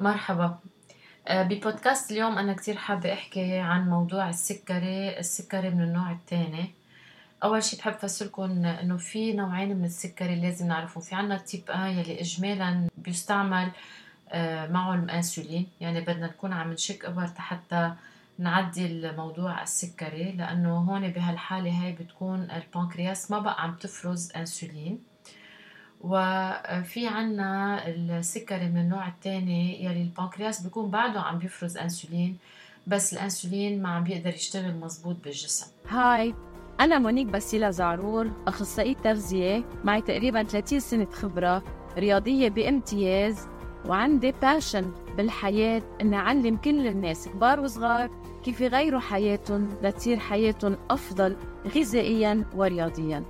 مرحبا. آه، ببودكاست اليوم أنا كتير حابة أحكي عن موضوع السكري السكري من النوع الثاني أول شي بحب أفسركم إنه في نوعين من السكري لازم نعرفهم. في عنا ال type 1 يلي إجمالا بيستعمل آه، معه الأنسولين. يعني بدنا نكون عم نشك إبر حتى نعدي الموضوع السكري لأنه هون بهالحالة هاي بتكون البنكرياس ما بقى عم تفرز أنسولين. وفي عنا السكري من النوع الثاني يلي البنكرياس بيكون بعده عم بيفرز انسولين بس الانسولين ما عم بيقدر يشتغل مزبوط بالجسم. هاي أنا مونيك باسيلا زعرور أخصائية تغذية معي تقريبا 30 سنة خبرة رياضية بامتياز وعندي passion بالحياة إني أعلم كل الناس كبار وصغار كيف يغيروا حياتهم لتصير حياتهم أفضل غذائيا ورياضيا.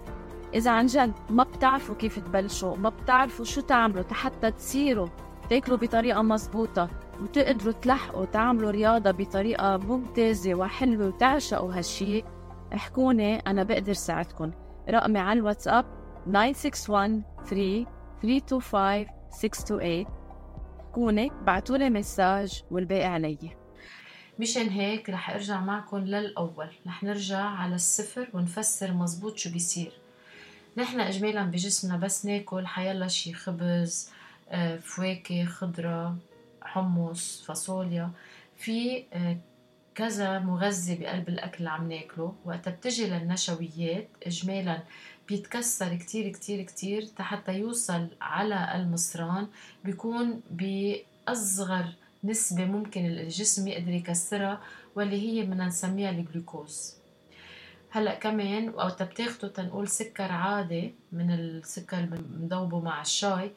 إذا عن جد ما بتعرفوا كيف تبلشوا ما بتعرفوا شو تعملوا حتى تصيروا تاكلوا بطريقة مزبوطة وتقدروا تلحقوا تعملوا رياضة بطريقة ممتازة وحلوة وتعشقوا هالشي احكوني أنا بقدر ساعدكم رقمي على الواتساب 961 3 325 628 احكوني بعتولي مساج والباقي علي. مشان هيك رح أرجع معكم للأول. رح نرجع على الصفر ونفسر مزبوط شو بيصير. نحن اجمالا بجسمنا بس ناكل حيلا شي خبز آه، فواكه خضرة حمص فاصوليا. في آه، كذا مغذي بقلب الأكل اللي عم ناكله. وقتها بتجي للنشويات إجمالا بيتكسر كتير كتير كتير حتى يوصل على المصران. بيكون بأصغر نسبة ممكن الجسم يقدر يكسرها واللي هي بدنا نسميها الجلوكوز. هلأ كمان وقت بتاخده تنقول سكر عادي من السكر المذوبه مع الشاي.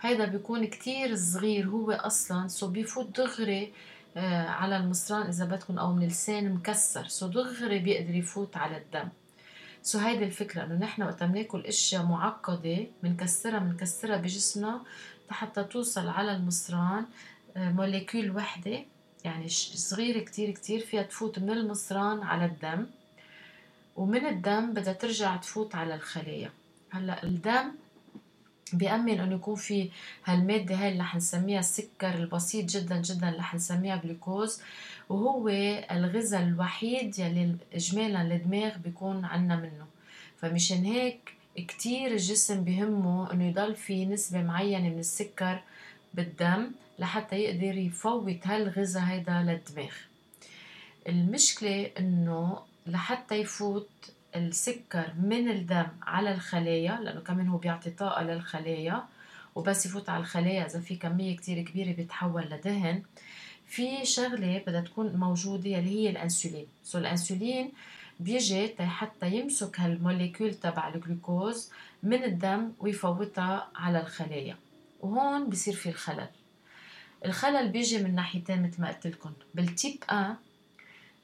هيدا بيكون كتير صغير هو أصلا so بيفوت دغري آه، على المصران إذا بدكم أو من اللسان مكسر. so دغري بيقدر يفوت على الدم. so هيدي الفكرة إنه نحن وقت بناكل أشياء معقدة بنكسرها بنكسرها بجسمنا حتى توصل على المصران آه، موليكول وحدة. يعني صغيرة كتير كتير فيها تفوت من المصران على الدم. ومن الدم بدها ترجع تفوت على الخلايا. هلأ الدم بيأمن إنه يكون في هالمادة هاي اللي رح نسميها السكر البسيط جدا جدا اللي رح نسميها جلوكوز. وهو الغذاء الوحيد يلي اجمالا الدماغ بيكون عنا منه. فمشان هيك كتير الجسم بهمه إنه يضل في نسبة معينة من السكر بالدم لحتى يقدر يفوت هالغذاء هيدا للدماغ. المشكلة إنه لحتى يفوت السكر من الدم على الخلايا لأنه كمان هو بيعطي طاقة للخلايا وبس يفوت على الخلايا إذا في كمية كتير كبيرة بيتحول لدهن. في شغلة بدها تكون موجودة اللي هي الأنسولين. سو الأنسولين بيجي حتى يمسك هال molecule تبع الجلوكوز من الدم ويفوتها على الخلايا. وهون بصير في الخلل. الخلل بيجي من ناحيتين مثل ما قلت لكم. بال type 1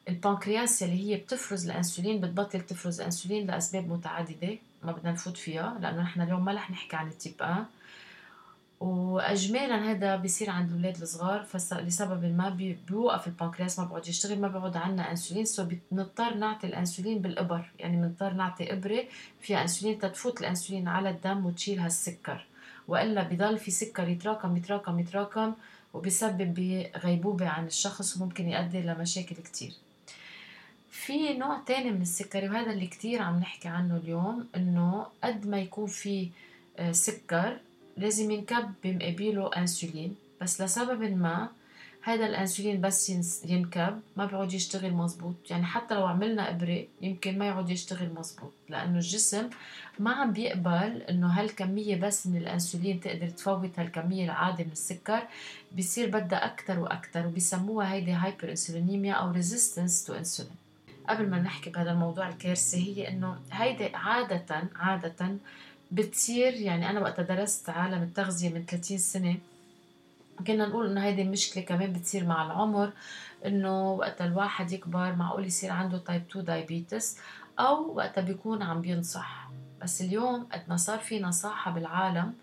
البنكرياس اللي هي بتفرز الانسولين بتبطل تفرز انسولين لأسباب متعددة ما بدنا نفوت فيها لأنه نحن اليوم ما رح نحكي عن ال type 1 واجمالا هذا بيصير عند الأولاد الصغار لسبب ما بيوقف البنكرياس ما بيقعد يشتغل ما بيقعد عنا انسولين so بنضطر نعطي الانسولين بالإبر يعني بنضطر نعطي إبرة فيها انسولين تتفوت الانسولين على الدم وتشيل هالسكر. وإلا بضل في سكر يتراكم يتراكم يتراكم وبيسبب بغيبوبة عن الشخص وممكن يؤدي لمشاكل كتير. في نوع تاني من السكري وهذا اللي كتير عم نحكي عنه اليوم إنه قد ما يكون في آه، سكر لازم ينكب بمقابله إنسولين. بس لسبب ما هذا الإنسولين بس ينكب ما بيعود يشتغل مزبوط يعني حتى لو عملنا إبرة يمكن ما يعود يشتغل مزبوط لأنه الجسم ما عم بيقبل إنه هالكمية بس من الإنسولين تقدر تفوت هالكمية العاديه من السكر. بصير بدها أكثر وأكثر وبيسموها هيدي hyperinsulinemia أو resistance to insulin قبل ما نحكي بهذا الموضوع الكارثي هي إنه هيدي عادة عادة بتصير يعني أنا وقت درست عالم التغذية من 30 سنة كنا نقول إنه هيدي مشكلة كمان بتصير مع العمر إنه وقت الواحد يكبر معقول يصير عنده type 2 diabetes أو وقت بيكون عم بينصح. بس اليوم قد ما صار في نصاحة بالعالم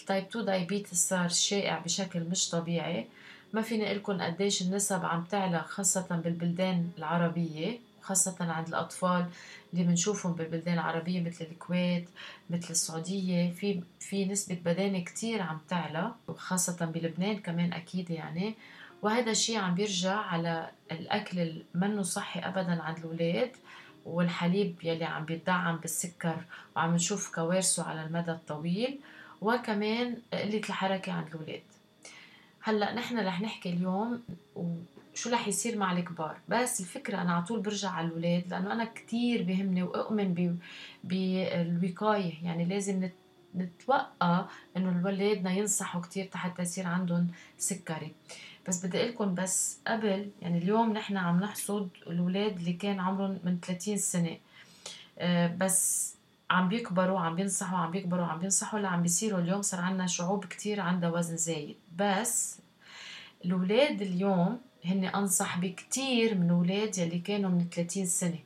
ال type 2 diabetes صار شائع بشكل مش طبيعي. ما فيني أقول لكم قديش النسب عم تعلى خاصة بالبلدان العربية. خاصة عند الأطفال اللي بنشوفهم بالبلدان العربية مثل الكويت مثل السعودية في في نسبة بدانة كتير عم تعلى وخاصة بلبنان كمان أكيد يعني. وهذا الشيء عم بيرجع على الأكل المنه صحي أبدا عند الأولاد والحليب يلي عم بيدعم بالسكر وعم نشوف كوارثه على المدى الطويل وكمان قلة الحركة عند الأولاد. هلأ نحن رح نحكي اليوم وشو رح يصير مع الكبار؟ بس الفكرة أنا على طول برجع على الأولاد لأنه أنا كتير بهمني وأؤمن بالوقاية يعني لازم نتوقع إنه الولادنا ينصحوا كتير حتى يصير عندهم سكري. بس بدي لكم بس قبل يعني اليوم نحن عم نحصد الأولاد اللي كان عمرهم من 30 سنة. آه، بس عم بيكبروا عم بينصحوا عم بيكبروا عم بينصحوا لا عم بيصيروا. اليوم صار عندنا شعوب كتير عندها وزن زايد. بس الأولاد اليوم هن أنصح بكتير من أولاد يلي كانوا من 30 سنة.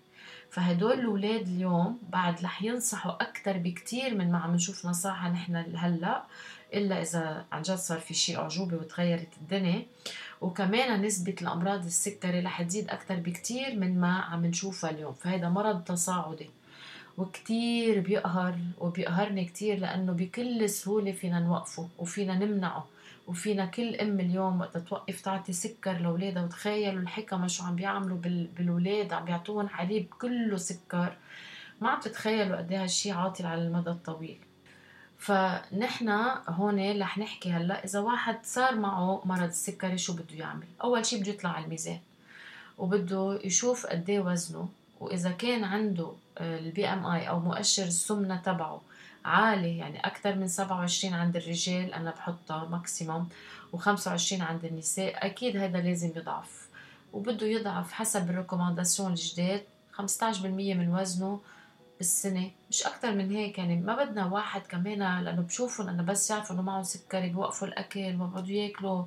فهدول الأولاد اليوم بعد رح ينصحوا أكتر بكتير من ما عم نشوف نصاحة نحن هلأ إلا إذا عن جد صار في شيء أعجوبة وتغيرت الدنيا. وكمان نسبة الأمراض السكري رح تزيد أكتر بكتير من ما عم نشوفها اليوم. فهذا مرض تصاعدي. وكتير بيقهر وبيقهرني كتير لأنه بكل سهولة فينا نوقفه وفينا نمنعه وفينا كل أم اليوم وقت توقف تعطي سكر لأولادها. وتخيلوا الحكما شو عم بيعملوا بالولاد عم بيعطوهم حليب كله سكر. ما عم تتخيلوا قد إيه هالشي عاطل على المدى الطويل. فنحن هون رح نحكي هلأ إذا واحد صار معه مرض السكري شو بده يعمل؟ أول شيء بده يطلع على الميزان وبده يشوف قد إيه وزنه. وإذا كان عنده ال BMI أو مؤشر السمنة تبعه عالي يعني أكثر من 27 عند الرجال أنا بحطها maximum و25 عند النساء أكيد هذا لازم يضعف. وبده يضعف حسب ال recommandations الجداد 15% من وزنه بالسنة مش أكتر من هيك يعني ما بدنا واحد كمان لأنه بشوفهم أنا بس يعرفوا إنه معهم سكري بيوقفوا الأكل وبيقعدوا ياكلوا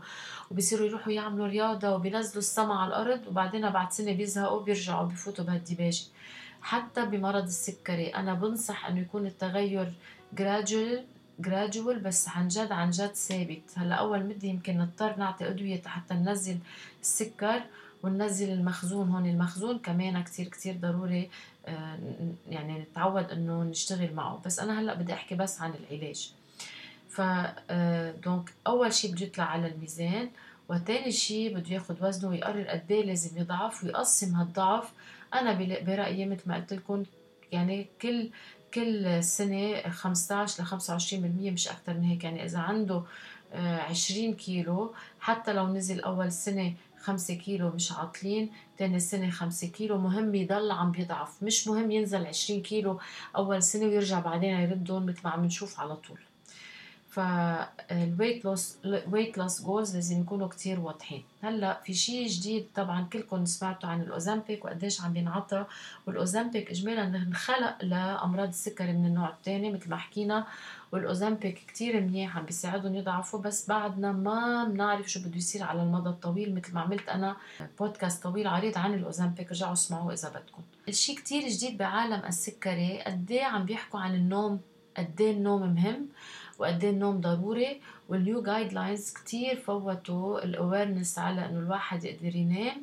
وبيصيروا يروحوا يعملوا رياضة وبينزلوا السما على الأرض وبعدين بعد سنة بيزهقوا بيرجعوا بيفوتوا بهالديباجة حتى بمرض السكري أنا بنصح إنه يكون التغير gradual gradual بس عن جد عن جد ثابت. هلأ أول مدة يمكن نضطر نعطي أدوية حتى ننزل السكر وننزل المخزون هون. المخزون كمان كتير كتير ضروري يعني نتعود إنه نشتغل معه. بس أنا هلأ بدي أحكي بس عن العلاج. ف donc آه، أول شيء بده يطلع على الميزان وثاني شيء بده ياخذ وزنه ويقرر قد إيه لازم يضعف ويقسم هالضعف. أنا برأيي مثل ما قلت لكم يعني كل كل سنة 15 ل 25% مش أكثر من هيك. يعني إذا عنده 20 آه، كيلو حتى لو نزل أول سنة خمسة كيلو مش عاطلين تاني سنة خمسة كيلو. مهم يضل عم بيضعف مش مهم ينزل عشرين كيلو أول سنة ويرجع بعدين يردهم مثل ما عم نشوف على طول. فال weight loss weight loss goals لازم يكونوا كتير واضحين. هلأ في شيء جديد طبعا كلكم سمعتوا عن الأوزامبيك وقديش عم بينعطى والأوزامبيك اجمالا انخلق لأمراض السكري من النوع الثاني مثل ما حكينا. والأوزامبيك كتير منيح عم بيساعدهم يضعفوا بس بعدنا ما بنعرف شو بده يصير على المدى الطويل. مثل ما عملت أنا بودكاست طويل عريض عن الأوزامبيك رجعوا اسمعوه إذا بدكم. الشيء كتير جديد بعالم السكري قد عم بيحكوا عن النوم قد النوم مهم. وقد النوم ضروري وال new guidelines كثير فوتوا ال awareness على إنه الواحد يقدر ينام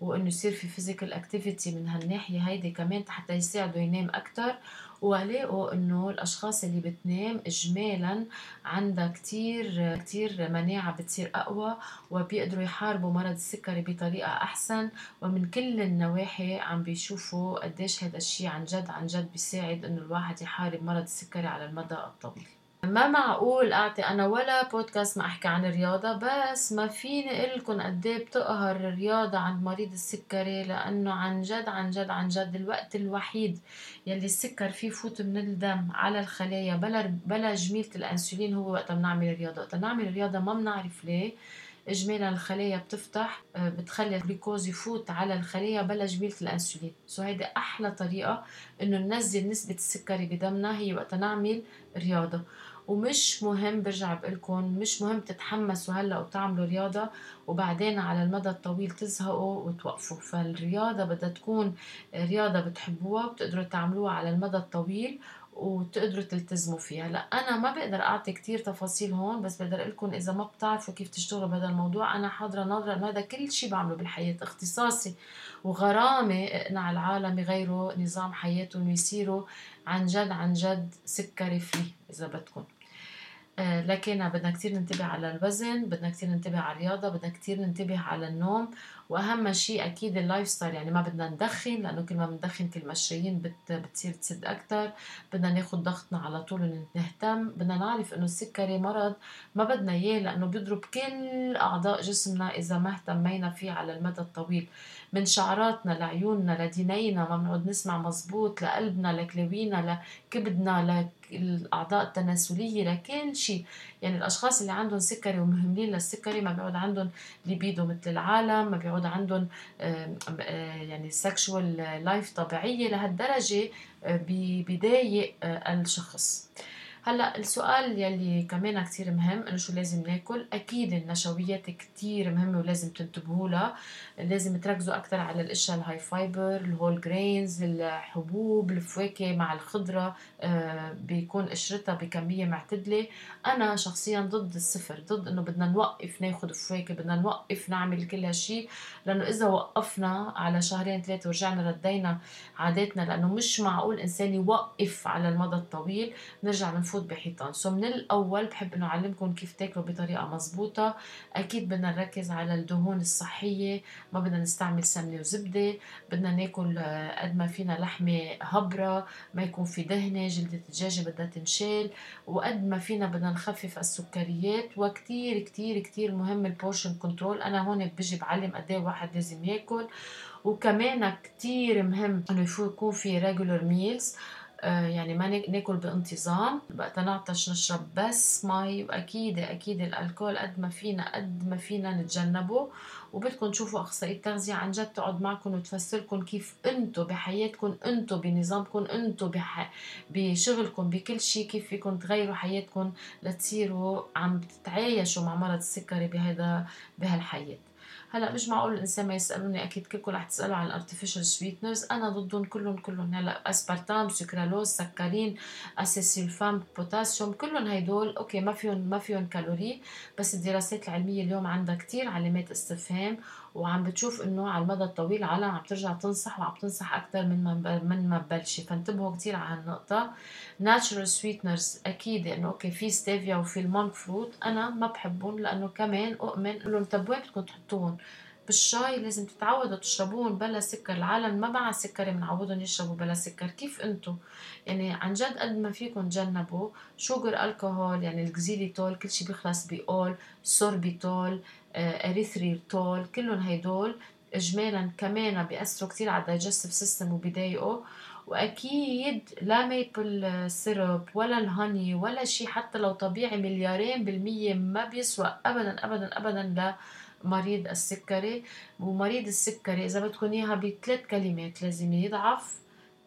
وإنه يصير في physical activity من هالناحية هيدي كمان حتى يساعده ينام أكثر ولاقوا إنه الأشخاص اللي بتنام اجمالا عندها كتير كتير مناعة بتصير أقوى وبيقدروا يحاربوا مرض السكري بطريقة أحسن. ومن كل النواحي عم بيشوفوا قديش هذا الشيء عن جد عن جد بيساعد إنه الواحد يحارب مرض السكري على المدى الطويل. ما معقول أعطي أنا ولا بودكاست ما أحكي عن الرياضة بس ما فيني أقول لكم قد إيه بتأثر الرياضة عند مريض السكري لأنه عن جد عن جد عن جد الوقت الوحيد يلي السكر فيه فوت من الدم على الخلايا بلا بلا جميلة الأنسولين هو وقت بنعمل الرياضة. وقت نعمل الرياضة ما بنعرف ليه اجمالا الخلايا بتفتح آه، بتخلي الجلوكوز يفوت على الخلايا بلا جميلة الأنسولين. so هيدي أحلى طريقة إنه ننزل نسبة السكري بدمنا هي وقت نعمل رياضة. ومش مهم برجع بقولكم مش مهم تتحمسوا هلأ وتعملوا رياضة وبعدين على المدى الطويل تزهقوا وتوقفوا. فالرياضة بدها تكون رياضة بتحبوها وبتقدروا تعملوها على المدى الطويل وتقدروا تلتزموا فيها. لأ أنا ما بقدر أعطي كتير تفاصيل هون بس بقدر قلكم إذا ما بتعرفوا كيف تشتغلوا بهذا الموضوع أنا حاضرة ناضرة إنه هذا كل شيء بعمله بالحياة اختصاصي وغرامي اقنع العالم يغيروا نظام حياتهم ويصيروا عن جد عن جد سكري free إذا بدكم. لكن بدنا كتير ننتبه على الوزن بدنا كتير ننتبه على الرياضة بدنا كتير ننتبه على النوم. وأهم شيء أكيد ال lifestyle يعني ما بدنا ندخن لأنه كل ما بندخن كل ما الشرايين بت بتصير تسد أكتر. بدنا ناخد ضغطنا على طول ونهتم. بدنا نعرف إنه السكري مرض ما بدنا إياه لأنه بيضرب كل أعضاء جسمنا إذا ما اهتمينا فيه على المدى الطويل. من شعراتنا لعيوننا لدينينا ما بنقعد نسمع مزبوط لقلبنا لكلاوينا لكبدنا للأعضاء التناسلية لكل شيء. يعني الأشخاص اللي عندهم سكري ومهملين للسكري ما بيقعد عندهم ليبيدو مثل العالم ما بيقعد عندهم يعني sexual life طبيعية لهالدرجة آه، بضايق آه، الشخص. هلا السؤال يلي كمان كتير مهم إنه شو لازم ناكل؟ أكيد النشويات كتير مهمة ولازم تنتبهوا لها. لازم تركزوا أكثر على الأشياء ال high fiber ال whole grains الحبوب الفواكه مع الخضرة آه بيكون قشرتها بكمية معتدلة. أنا شخصيا ضد الصفر ضد إنه بدنا نوقف ناخذ فواكه بدنا نوقف نعمل كل هالشيء لأنه إذا وقفنا على شهرين ثلاثة ورجعنا ردينا عاداتنا لأنه مش معقول إنسان يوقف على المدى الطويل نرجع بنفوت نفوت بحيطان. سو من الأول بحب إنه أعلمكم كيف تاكلوا بطريقة مزبوطه أكيد بدنا نركز على الدهون الصحية ما بدنا نستعمل سمنة وزبدة. بدنا ناكل آه، قد ما فينا لحمة هبرة ما يكون في دهنة جلدة الدجاجة بدها تنشال. وقد ما فينا بدنا نخفف السكريات. وكتير كتير كتير مهم ال portion control. أنا هون بجي بعلم قد إيه الواحد لازم ياكل. وكمان كتير مهم إنه يكون في regular meals يعني ما ناكل بانتظام. وقت نعطش نشرب بس مي واكيد أكيد الألكول قد ما فينا قد ما فينا نتجنبه. وبدكم تشوفوا أخصائية تغذيه عن جد تقعد معكم وتفسر لكم كيف أنتم بحياتكم أنتم بنظامكم أنتم بح... بشغلكم بكل شيء كيف فيكم تغيروا حياتكم لتصيروا عم تتعايشوا مع مرض السكري بهذا بهالحياة. هلا مش معقول الإنسان ما يسألوني أكيد كلكم رح تسالوا عن ال artificial sweeteners أنا ضدهم كلهم كلهم. هلا aspartame sucralose saccharine acesulfame potassium كلهم هيدول. okay ما فيهم ما فيهم كالوري بس الدراسات العلمية اليوم عندها كتير علامات استفهام وعم بتشوف إنه على المدى الطويل العالم عم ترجع تنصح وعم تنصح أكثر من من ما ببلشي فانتبهوا كثير على هالنقطة. natural sweeteners أكيد إنه okay في ستيفيا وفي ال monk fruit. أنا ما بحبهم لأنه كمان أؤمن لهم طب وين بدكم تحطوهم بالشاي لازم تتعودوا تشربون بلا سكر. العالم ما مع سكر بنعودهم يشربوا بلا سكر. كيف أنتم؟ يعني عن جد قد ما فيكم تجنبوا ال sugar alcohol يعني الكزيليتول كل شيء بيخلص ب ol sorbitol. erythritol كلهم هيدول اجمالا كمان بيأثروا كثير على ال digestive system وبيضايقوا. وأكيد لا maple syrup ولا ال honey ولا شيء حتى لو طبيعي مليارين بالمية ما بيسوى ابدا ابدا ابدا لمريض السكري. ومريض السكري إذا بدكم إياها بثلاث كلمات لازم يضعف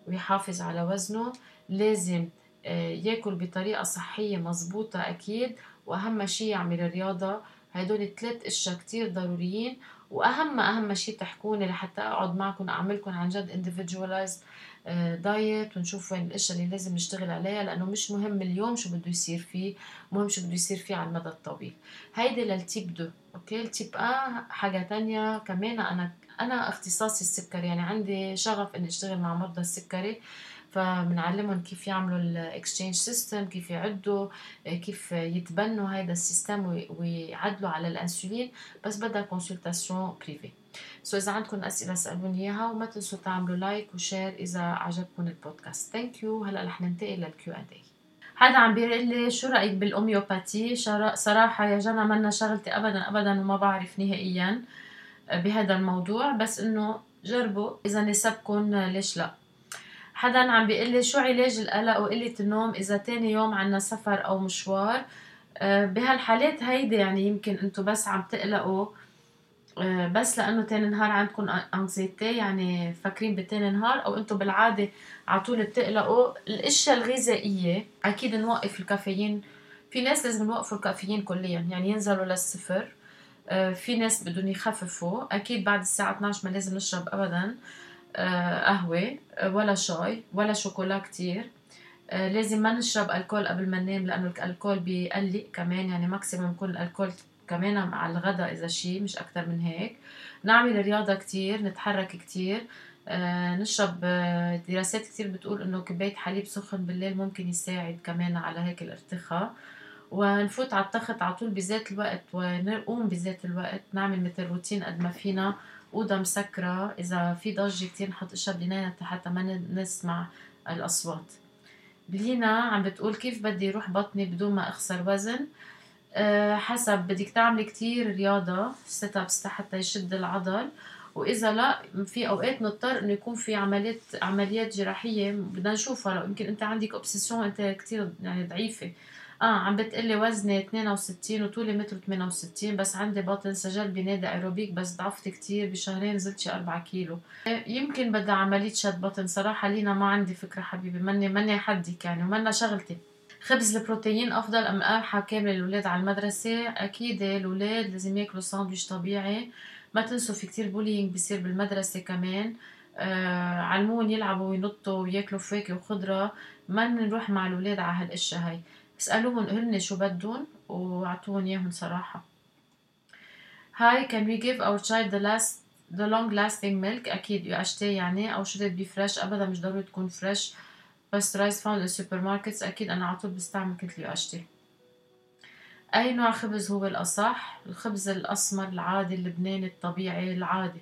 ويحافظ على وزنه. لازم آه، ياكل بطريقة صحية مزبوطة أكيد. وأهم شيء يعمل رياضة هدول ثلاث إشياء كتير ضروريين وأهم أهم شيء تحكوني لحتى أقعد معكم أعملكم عن جد individualized diet آه، ونشوف وين الإشياء اللي لازم نشتغل عليها لأنه مش مهم اليوم شو بده يصير فيه مهم شو بده يصير فيه على المدى الطويل. هيدي لل type deux okay؟ ال type un حاجة تانية كمان أنا أنا اختصاصي السكري يعني عندي شغف إني أشتغل مع مرضى السكري. فبنعلمهم كيف يعملوا ال exchange system كيف يعدوا كيف يتبنوا هذا ال system ويعدلوا على الانسولين بس بدها consultation privée so إذا عندكم أسئلة اسالوني إياها وما تنسوا تعملوا like و share إذا عجبكم البودكاست thank you هلأ رح ننتقل لل Q and A حدا عم بيقول لي شو رأيك بال homéopathie صراحة يا جنى منا شغلتي ابدا ابدا وما بعرف نهائيا بهذا الموضوع. بس إنه جربوا إذا نسبكم ليش لا. حدا عم بيقول لي شو علاج القلق وقلة النوم إذا تاني يوم عنا سفر أو مشوار؟ آه، بهالحالات هيدي يعني يمكن أنتم بس عم تقلقوا آه، بس لأنه تاني نهار عندكم انكزيتي يعني فاكرين بتاني نهار أو أنتم بالعادة على طول بتقلقوا. الأشياء الغذائية أكيد نوقف الكافيين. في ناس لازم يوقفوا الكافيين كليا يعني ينزلوا للصفر آه، في ناس بدهم يخففوا. أكيد بعد الساعة 12 ما لازم نشرب ابدا. قهوة ولا شاي ولا شوكولا كتير. آه لازم ما نشرب ألكول قبل ما ننام لأنه الألكول بيقلق كمان يعني ماكسيموم يكون الالكول كمان على الغداء إذا شيء مش أكثر من هيك. نعمل رياضة كتير نتحرك كتير. آه نشرب آه دراسات كتير بتقول إنه كوبايه حليب سخن بالليل ممكن يساعد كمان على هيك الارتخاء. ونفوت على التخت على طول بذات الوقت ونقوم بذات الوقت نعمل مثل روتين قد ما فينا. أوضة مسكرة إذا في ضجة كتير نحط إشياء بدينينا حتى ما نسمع الأصوات. لينا عم بتقول كيف بدي يروح بطني بدون ما أخسر وزن؟ أه حسب بدك تعملي كتير رياضة sit ups حتى يشد العضل. وإذا لا في أوقات نضطر إنه يكون في عمليات عمليات جراحية بدنا نشوفها. لو يمكن أنت عندك obsession أنت كتير يعني ضعيفة. آه عم بتقلي وزني 62 وطولي متر 68 بس عندي بطن سجل بنادي ايروبيك بس ضعفت كتير بشهرين زدت شي 4 كيلو. يمكن بدها عملية شد بطن صراحة لينا ما عندي فكرة حبيبي. مني مني حدك يعني ومنا شغلتي. خبز البروتين أفضل أم قرحة كاملة الأولاد على المدرسة؟ أكيد الأولاد لازم ياكلوا ساندويش طبيعي. ما تنسوا في كتير بولينج بيصير بالمدرسة كمان. آه علمون يلعبوا وينطوا وياكلوا فواكه وخضرة. ما نروح مع الأولاد على هالاشياء هاي. اسألوهم هن شو بدهم واعطوهم إياهم صراحة. hi can we give our child the last the long lasting milk? أكيد UHT يعني أو should it fresh ابدا مش ضروري تكون fresh pasteurized found ال supermarkets أكيد أنا على طول بستعمل كنت UHT أي نوع خبز هو الاصح الخبز الأسمر العادي اللبناني الطبيعي العادي.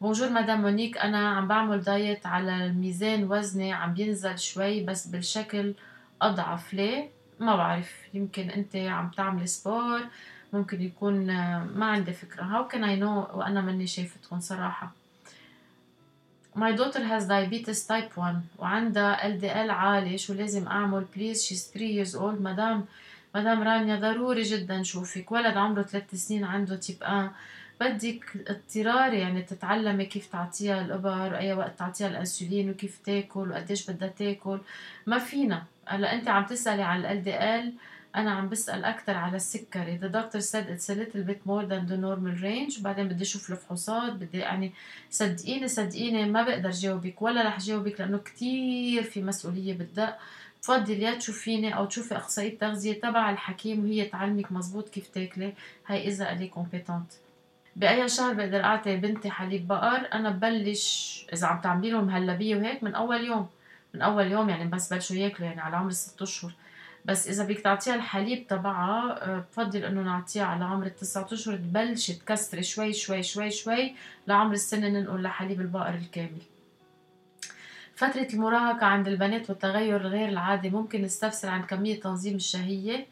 bonjour مدام مونيك أنا عم بعمل diet على الميزان وزني عم بينزل شوي بس بالشكل أضعف. ليه؟ ما بعرف يمكن أنت عم تعملي سبور ممكن يكون ما عندي فكرة. How can I know وأنا مني شايفتكم صراحة؟ My daughter has diabetes type 1 وعندها LDL عالي. شو لازم أعمل؟ Please she's 3 years old. مدام مدام رانيا ضروري جدا شوفك. ولد عمره 3 سنين عنده تيب 1 بدك اضطراري يعني تتعلمي كيف تعطيها الإبر وأي وقت تعطيها الأنسولين وكيف تاكل وقديش بدها تاكل. ما فينا. هلأ أنت عم تسألي على ال LDL أنا عم بسأل أكثر على السكري the doctor said it's a little bit more than the normal range وبعدين بدي أشوف الفحوصات بدي يعني صدقيني صدقيني ما بقدر جاوبك ولا رح جاوبك لأنه كتير في مسؤولية بالدق. بفضل يا تشوفيني أو تشوفي اخصائيه تغذيه تبع الحكيم وهي تعلمك مزبوط كيف تاكلي. hi إذا قالي competent بأي شهر بقدر أعطي بنتي حليب بقر؟ أنا ببلش إذا عم تعملي لهم مهلبيه وهيك من أول يوم من أول يوم يعني بس بلشوا ياكلوا يعني على عمر ست أشهر. بس إذا بدك تعطيها الحليب تبعها آه، بفضل إنه نعطيها على عمر التسعة أشهر تبلش تكسري شوي شوي شوي شوي لعمر السنة ننقل لحليب البقر الكامل. فترة المراهقة عند البنات والتغير الغير العادي ممكن نستفسر عن كمية تنظيم الشهية.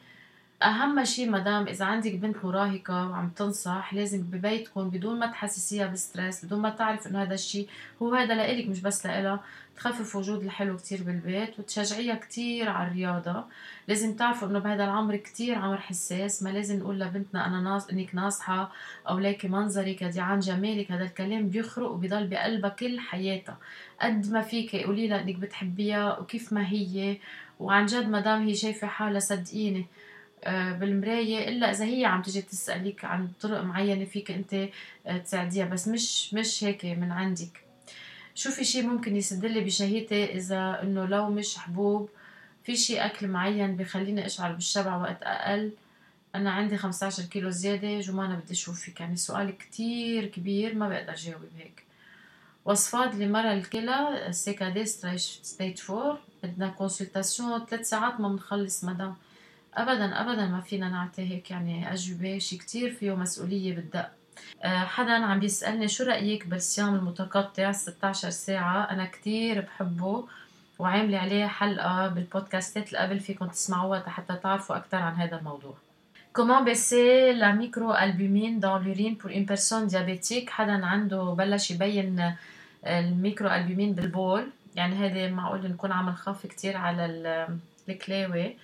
أهم شيء مدام إذا عندك بنت مراهقة وعم تنصح لازم ببيتكم بدون ما تحسسيها بستريس بدون ما تعرف إنه هذا الشيء هو هذا لإلك مش بس لإلها. تخفف وجود الحلو كتير بالبيت وتشجعيها كتير على الرياضة. لازم تعرفوا إنه بهذا العمر كتير عمر حساس ما لازم نقول لبنتنا أنا ناس إنك ناصحة أو ليكي منظرك هدي عن جمالك هذا الكلام بيخرق وبيضل بقلبها كل حياتها. قد ما فيك قولي لها إنك بتحبيها وكيف ما هي. وعن جد مدام هي شايفة حالها صدقيني آه، بالمراية إلا إذا هي عم تجي تسألك عن طرق معينة فيك أنت آه، تساعديها بس مش مش هيك من عندك. شو في شي ممكن يسدلي بشهيتي إذا إنه لو مش حبوب في شي أكل معين بخليني أشعر بالشبع وقت أقل. أنا عندي 15 كيلو زيادة جمانة بدي أشوفك يعني سؤال كتير كبير ما بقدر جاوب بهيك وصفات لمرض الكلى CKD stage four. بدنا consultation ثلاث ساعات ما بنخلص مدام. ابدا ابدا ما فينا نعطي هيك يعني أجوبة شي كتير فيه مسؤولية بالدق. آه، حدا عم بيسألني شو رأيك بالصيام المتقطع 16 ساعة؟ أنا كتير بحبه وعاملة عليه حلقة بالبودكاستات اللي قبل فيكم تسمعوها حتى تعرفوا أكثر عن هذا الموضوع. Comment baisser la microalbumine dans l'urine pour une personne diabétique. حدا عنده بلش يبين الميكروالبومين بالبول. يعني هذا معقول نكون عم نخاف كتير على الكلاوي.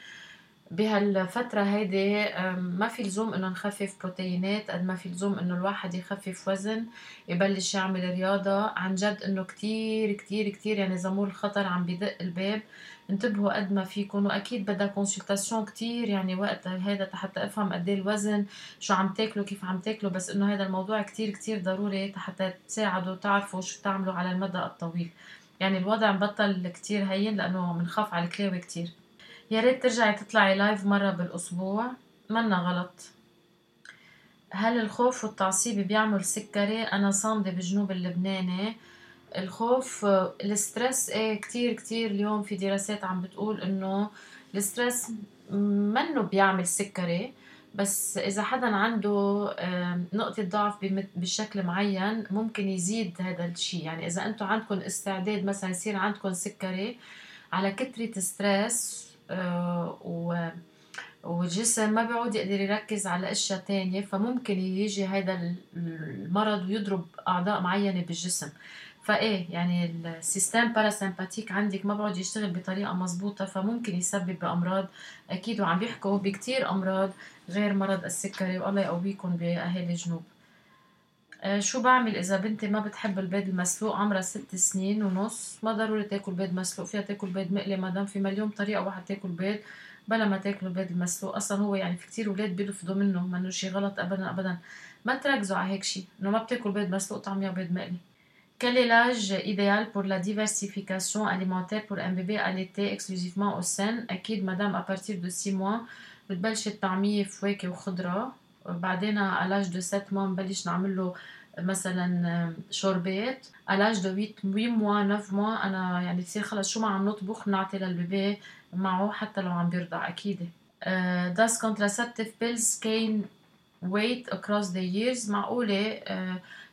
بهالفترة هيدي ما في لزوم إنه نخفف بروتينات قد ما في لزوم إنه الواحد يخفف وزن يبلش يعمل رياضة. عن جد إنه كتير كتير كتير يعني زمور الخطر عم بيدق الباب انتبهوا قد ما فيكم واكيد بدها consultation كتير يعني وقت هذا حتى أفهم قد إيه الوزن شو عم تاكلوا كيف عم تاكلوا بس إنه هذا الموضوع كتير كتير ضروري حتى تساعدوا تعرفوا شو تعملوا على المدى الطويل. يعني الوضع مبطل كتير هين لأنه بنخاف على الكلاوي كتير. يا ريت ترجعي تطلعي live مرة بالأسبوع. منا غلط. هل الخوف والتعصيب بيعمل سكري؟ أنا صامدة بجنوب اللبناني. الخوف ال stress إيه كتير كتير اليوم في دراسات عم بتقول إنه ال stress منه بيعمل سكري. بس إذا حدا عنده نقطة ضعف بشكل معين ممكن يزيد هذا الشيء. يعني إذا أنتم عندكم استعداد مثلا يصير عندكم سكري على كثره stress و والجسم ما بيعود يقدر يركز على أشياء تانية فممكن يجي هذا المرض ويضرب أعضاء معينة بالجسم. فإيه يعني ال système parasympathique عندك ما بعد يشتغل بطريقة مزبوطه فممكن يسبب بأمراض. أكيد وعم بيحكوا بكتير أمراض غير مرض السكري والله يقويكم بأهالي الجنوب. آه شو بعمل إذا بنتي ما بتحب البيض المسلوق؟ عمرها ست سنين ونص. ما ضروري تاكل بيض مسلوق فيها تاكل بيض مقلي ما دام في مليون طريقة واحد تاكل بيض بلا ما تاكلوا البيض المسلوق. أصلا هو يعني في كتير أولاد بيرفضوا منه منه شي غلط ابدا ابدا. ما تركزوا على هيك شيء إنه ما بتاكل بيض مسلوق طعمية بيض مقلي. Quel est l'âge idéal pour la diversification alimentaire pour un bébé allaité exclusivement au sein? أكيد مدام à partir de 6 mois بتبلشي الطعمية فواكه وخضرة. بعدين l'âge de 7 mois نبلش نعمل له مثلا شوربات. l'âge de 8 8 mois 9 mois أنا يعني بصير خلص شو ما عم نطبخ بنعطي للبيبي معه حتى لو عم بيرضع uh, does contraceptive pills gain weight across the years. معقولة؟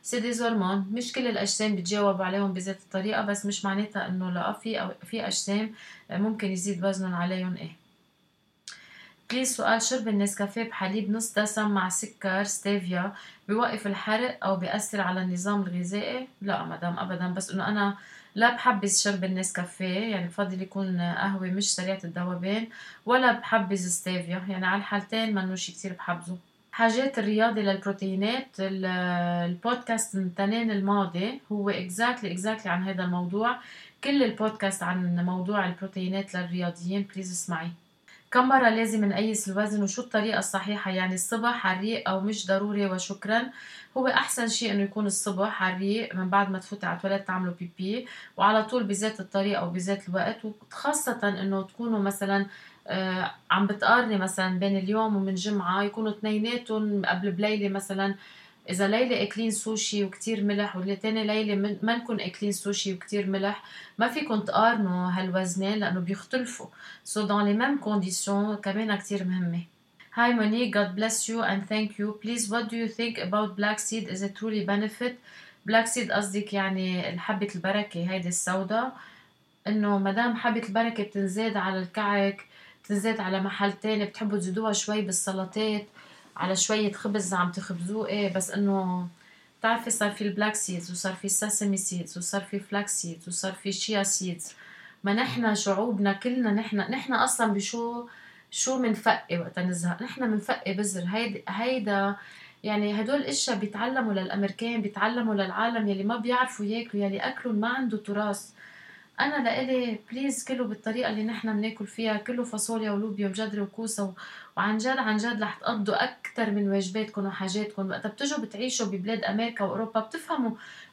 c'est des hormones مش كل الأجسام بتجاوب عليهم بذات الطريقة بس مش معناتها إنه لا في أو في أجسام ممكن يزيد وزنهم عليهم. إيه. please سؤال شرب النسكافيه بحليب نص دسم مع سكر ستيفيا بيوقف الحرق أو بيأثر على النظام الغذائي؟ لا مدام ابدا. بس إنه أنا لا بحبذ شرب النسكافيه يعني بفضل يكون قهوة مش سريعة الذوبان ولا بحبذ ستيفيا. يعني على الحالتين منو شي كتير بحبذه حاجات الرياضي للبروتينات البودكاست من الماضي هو exactly exactly عن هذا الموضوع. كل البودكاست عن موضوع البروتينات للرياضيين please اسمعي. كم مرة لازم نقيس الوزن وشو الطريقة الصحيحة؟ يعني الصبح على الريق أو مش ضروري وشكرا. هو أحسن شيء إنه يكون الصبح على الريق من بعد ما تفوتي على التواليت تعملوا بيبي وعلى طول بذات الطريقة أو بذات الوقت. وخاصة إنه تكونوا مثلا آه، عم بتقارني مثلا بين اليوم ومن جمعة يكونوا اثنيناتهم قبل بليلة مثلا إذا ليلة أكلين سوشي وكتير ملح تاني ليلة ما نكون أكلين سوشي وكتير ملح ما فيكم تقارنوا هالوزنين لأنه بيختلفوا so dans les mêmes conditions كمان كتير مهمة Hi Monique, God bless you and thank you. Please, what do you think about black seed? Is it truly benefit? black seed قصدك يعني حبة البركة هيدي السوداء إنه مدام حبة البركة بتنزاد على الكعك تنزيد على محل تاني بتحبوا تزيدوها شوي بالسلطات على شوية خبز عم تخبزوه. إيه بس إنه بتعرفي صار في ال black seeds وصار في ال sesame seeds وصار في flax seeds وصار في chia seeds. ما نحن شعوبنا كلنا نحن نحن أصلا بشو شو منفقي وقت نزهق؟ نحن منفقي بذر. هيدا هيدا يعني هدول الاشياء بيتعلموا للأمريكان بيتعلموا للعالم يلي ما بيعرفوا ياكلوا يلي أكلهم ما عنده تراث. أنا لإلي بليز كله بالطريقة اللي نحن بناكل فيها كله فاصوليا ولوبيا وجدري وكوسة وعن جد عن جد رح تقضوا أكثر من واجباتكم وحاجاتكم. وقت بتجوا بتعيشوا ببلاد أمريكا وأوروبا بتفهموا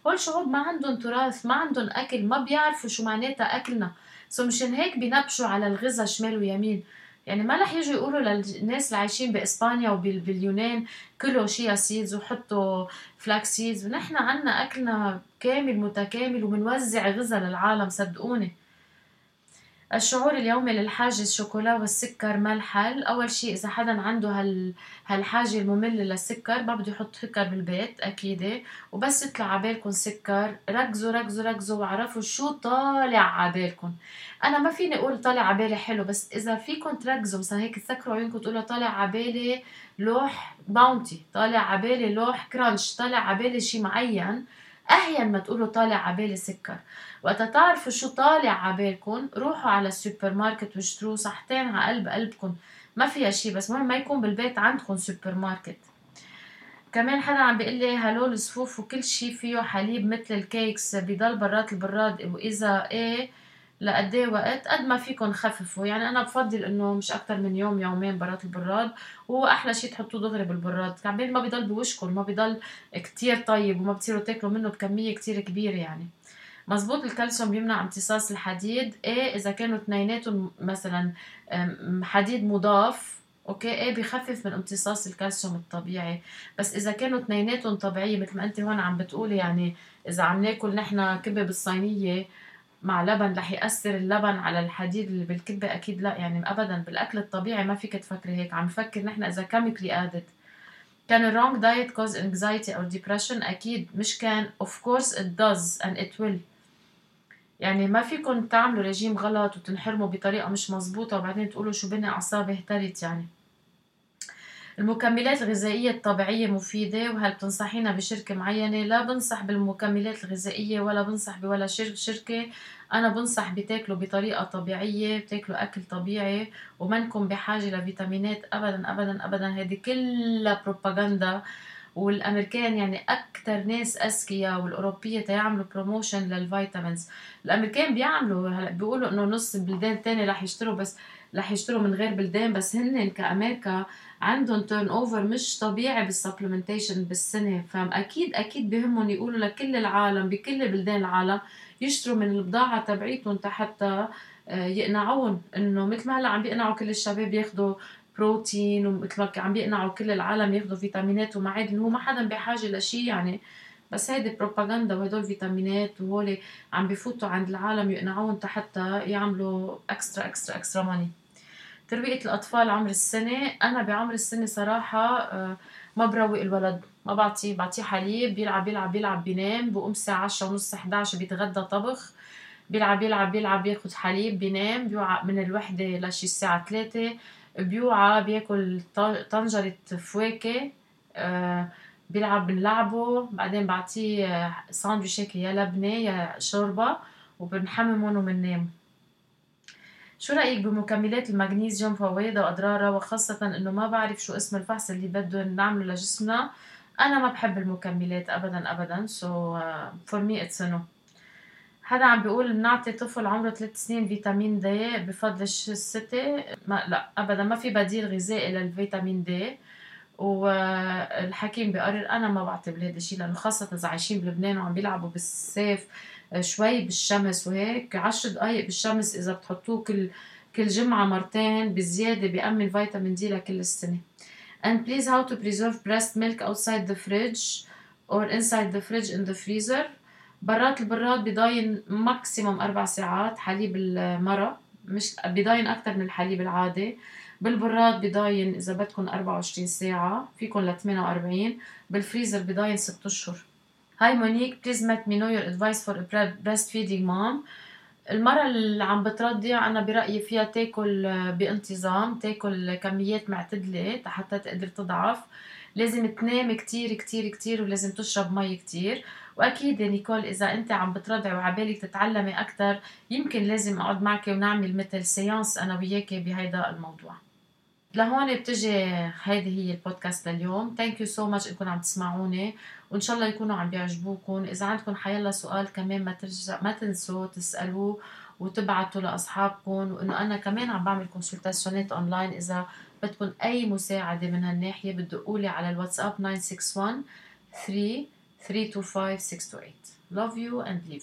هول الشعوب ما عندهم تراث ما عندهم أكل ما بيعرفوا شو معناتها أكلنا. so مشان هيك بينبشوا على الغذاء شمال ويمين. يعني ما رح يجوا يقولوا للناس اللي عايشين بإسبانيا وباليونان كلوا chia seeds وحطوا flax seeds ونحن عنا أكلنا كامل متكامل وبنوزع غذاء للعالم صدقوني. الشعور اليومي للحاجة الشوكولا والسكر ما الحل؟ أول شيء إذا حدا عنده هال... هالحاجة المملة للسكر ما بده يحط سكر بالبيت أكيد وبس يطلع عبالكم سكر. ركزوا ركزوا ركزوا وعرفوا شو طالع عبالكم. أنا ما فيني أقول طالع عبالي حلو بس إذا فيكم تركزوا مثلا هيك تسكروا عيونكم تقولوا طالع عبالي لوح باونتي طالع عبالي لوح كرانش طالع عبالي شيء معين. أهين ما تقولوا طالع عبالي سكر وقت تعرفوا شو طالع عبالكم روحوا على السوبر ماركت واشتروه صحتين على قلب قلبكم. ما فيها شي بس مهم ما يكون بالبيت عندكم سوبر ماركت كمان حدا عم بيقول لي هلول صفوف وكل شي فيه حليب مثل ال cakes بضل برات البراد. وإذا إيه لقد وقت؟ قد ما فيكم خففوا. يعني أنا بفضل إنه مش أكتر من يوم يومين برات البراد. وهو أحلى شيء تحطوه دغري بالبراد. كمان ما بضل بوشكم ما بضل كتير طيب وما بتصيروا تاكلوا منه بكمية كتير كبيرة يعني. مزبوط الكالسيوم بيمنع امتصاص الحديد. إيه إذا كانوا اثنيناتهم مثلا حديد مضاف أوكي؟ إيه بخفف من امتصاص الكالسيوم الطبيعي. بس إذا كانوا اثنيناتهم طبيعية مثل ما أنت هون عم بتقولي يعني إذا عم ناكل نحن كبة بالصينية مع لبن رح يأثر اللبن على الحديد اللي بالكبة؟ أكيد لا يعني ابدا بالأكل الطبيعي ما فيك تفكري هيك. عم نفكر نحن إذا chemically added can a wrong diet cause anxiety or depression أكيد. مش can. Of course it does and it will يعني ما فيكم تعملوا رجيم غلط وتنحرموا بطريقة مش مزبوطه وبعدين تقولوا شو بني اعصابي اهترت يعني. المكملات الغذائية الطبيعية مفيدة وهل بتنصحينا بشركة معينة؟ لا بنصح بالمكملات الغذائية ولا بنصح بولا شركة. أنا بنصح بتاكلوا بطريقة طبيعية بتاكلوا أكل طبيعي ومنكم بحاجة لفيتامينات. أبدا أبدا أبدا. هذه كلها بروباغندا والأمريكان يعني أكثر ناس أذكياء والأوروبية تيعملوا promotion لل vitamins. الأمريكان بيعملوا هلا بيقولوا إنه نص البلدان الثانية رح يشتروا بس رح يشتروا من غير بلدان بس هن كأمريكا عندهم turnover مش طبيعي بال supplementation بالسنة. فاكيد أكيد بهمهم يقولوا لكل العالم بكل بلدان العالم يشتروا من البضاعة تبعيتهم حتى آه، يقنعون إنه مثل ما هلأ عم بيقنعوا كل الشباب ياخذوا بروتين ومثل ما عم بيقنعوا كل العالم ياخذوا فيتامينات ومعادن. هو ما حدا بحاجة لشيء يعني بس هيدي بروباغندا وهدول فيتامينات وهول عم بفوتوا عند العالم يقنعوهم حتى يعملوا extra extra extra money تربية الأطفال عمر السنة أنا بعمر السنة صراحة آه، ما بروق الولد ما بعطيه بعطيه حليب بيلعب بيلعب بيلعب بينام بقوم الساعة 10 ونص 11 بيتغدى طبخ بيلعب بيلعب بيلعب بياخد حليب بينام بيوعى من الوحدة لشي الساعة 3 بيوعى بياكل طنجرة فواكه آه، بيلعب بنلعبه بعدين بعطيه آه، ساندويش هيك يا لبنة يا شوربة وبنحممهم وبننام شو رأيك بمكملات المغنيسيوم فوائدها وأضرارها؟ وخاصة إنه ما بعرف شو اسم الفحص اللي بده نعمله لجسمنا. أنا ما بحب المكملات أبدا أبدا. For me it's a no. حدا عم بيقول بنعطي طفل عمره ثلاث سنين فيتامين دي بفضل الشتاء ما لا ابدا ما في بديل غذائي للفيتامين دي والحكيم بيقرر أنا ما بعطي بهذا الشيء لأنه خاصة إذا عايشين بلبنان وعم بيلعبوا بالصيف شوي بالشمس وهيك عشر دقائق بالشمس إذا بتحطوه كل كل جمعة مرتين بزيادة بيأمن فيتامين دي لكل السنة. And please how to preserve breast milk outside the fridge or inside the fridge in the freezer. برات البراد بضاين maximum أربع ساعات حليب المرة مش بضاين أكتر من الحليب العادي بالبراد بضاين إذا بدكم 24 ساعة فيكم ل 48 بالفريزر بضاين 6 أشهر Hi Monique please let me know your advice for breastfeeding mom المرة اللي عم بترضع أنا برأيي فيها تاكل بانتظام تاكل كميات معتدلة حتى تقدر تضعف. لازم تنام كتير كتير كتير ولازم تشرب مي كتير. وأكيد يا نيكول إذا أنت عم بترضعي وعبالك تتعلمي أكثر يمكن لازم أقعد معك ونعمل مثل séance أنا وياكي بهيدا الموضوع. لهون بتجي هيدي هي البودكاست لليوم. thank you so much إنكم عم تسمعوني. وإن شاء الله يكونوا عم بيعجبوكم. إذا عندكم حيلا سؤال كمان ما ترجع ما تنسوا تسألوه وتبعتوا لأصحابكم وإنه أنا كمان عم بعمل consultation ات online إذا بدكم أي مساعدة من هالناحية بتدقوا لي على الواتساب 961 3 325 628 love you and leave you.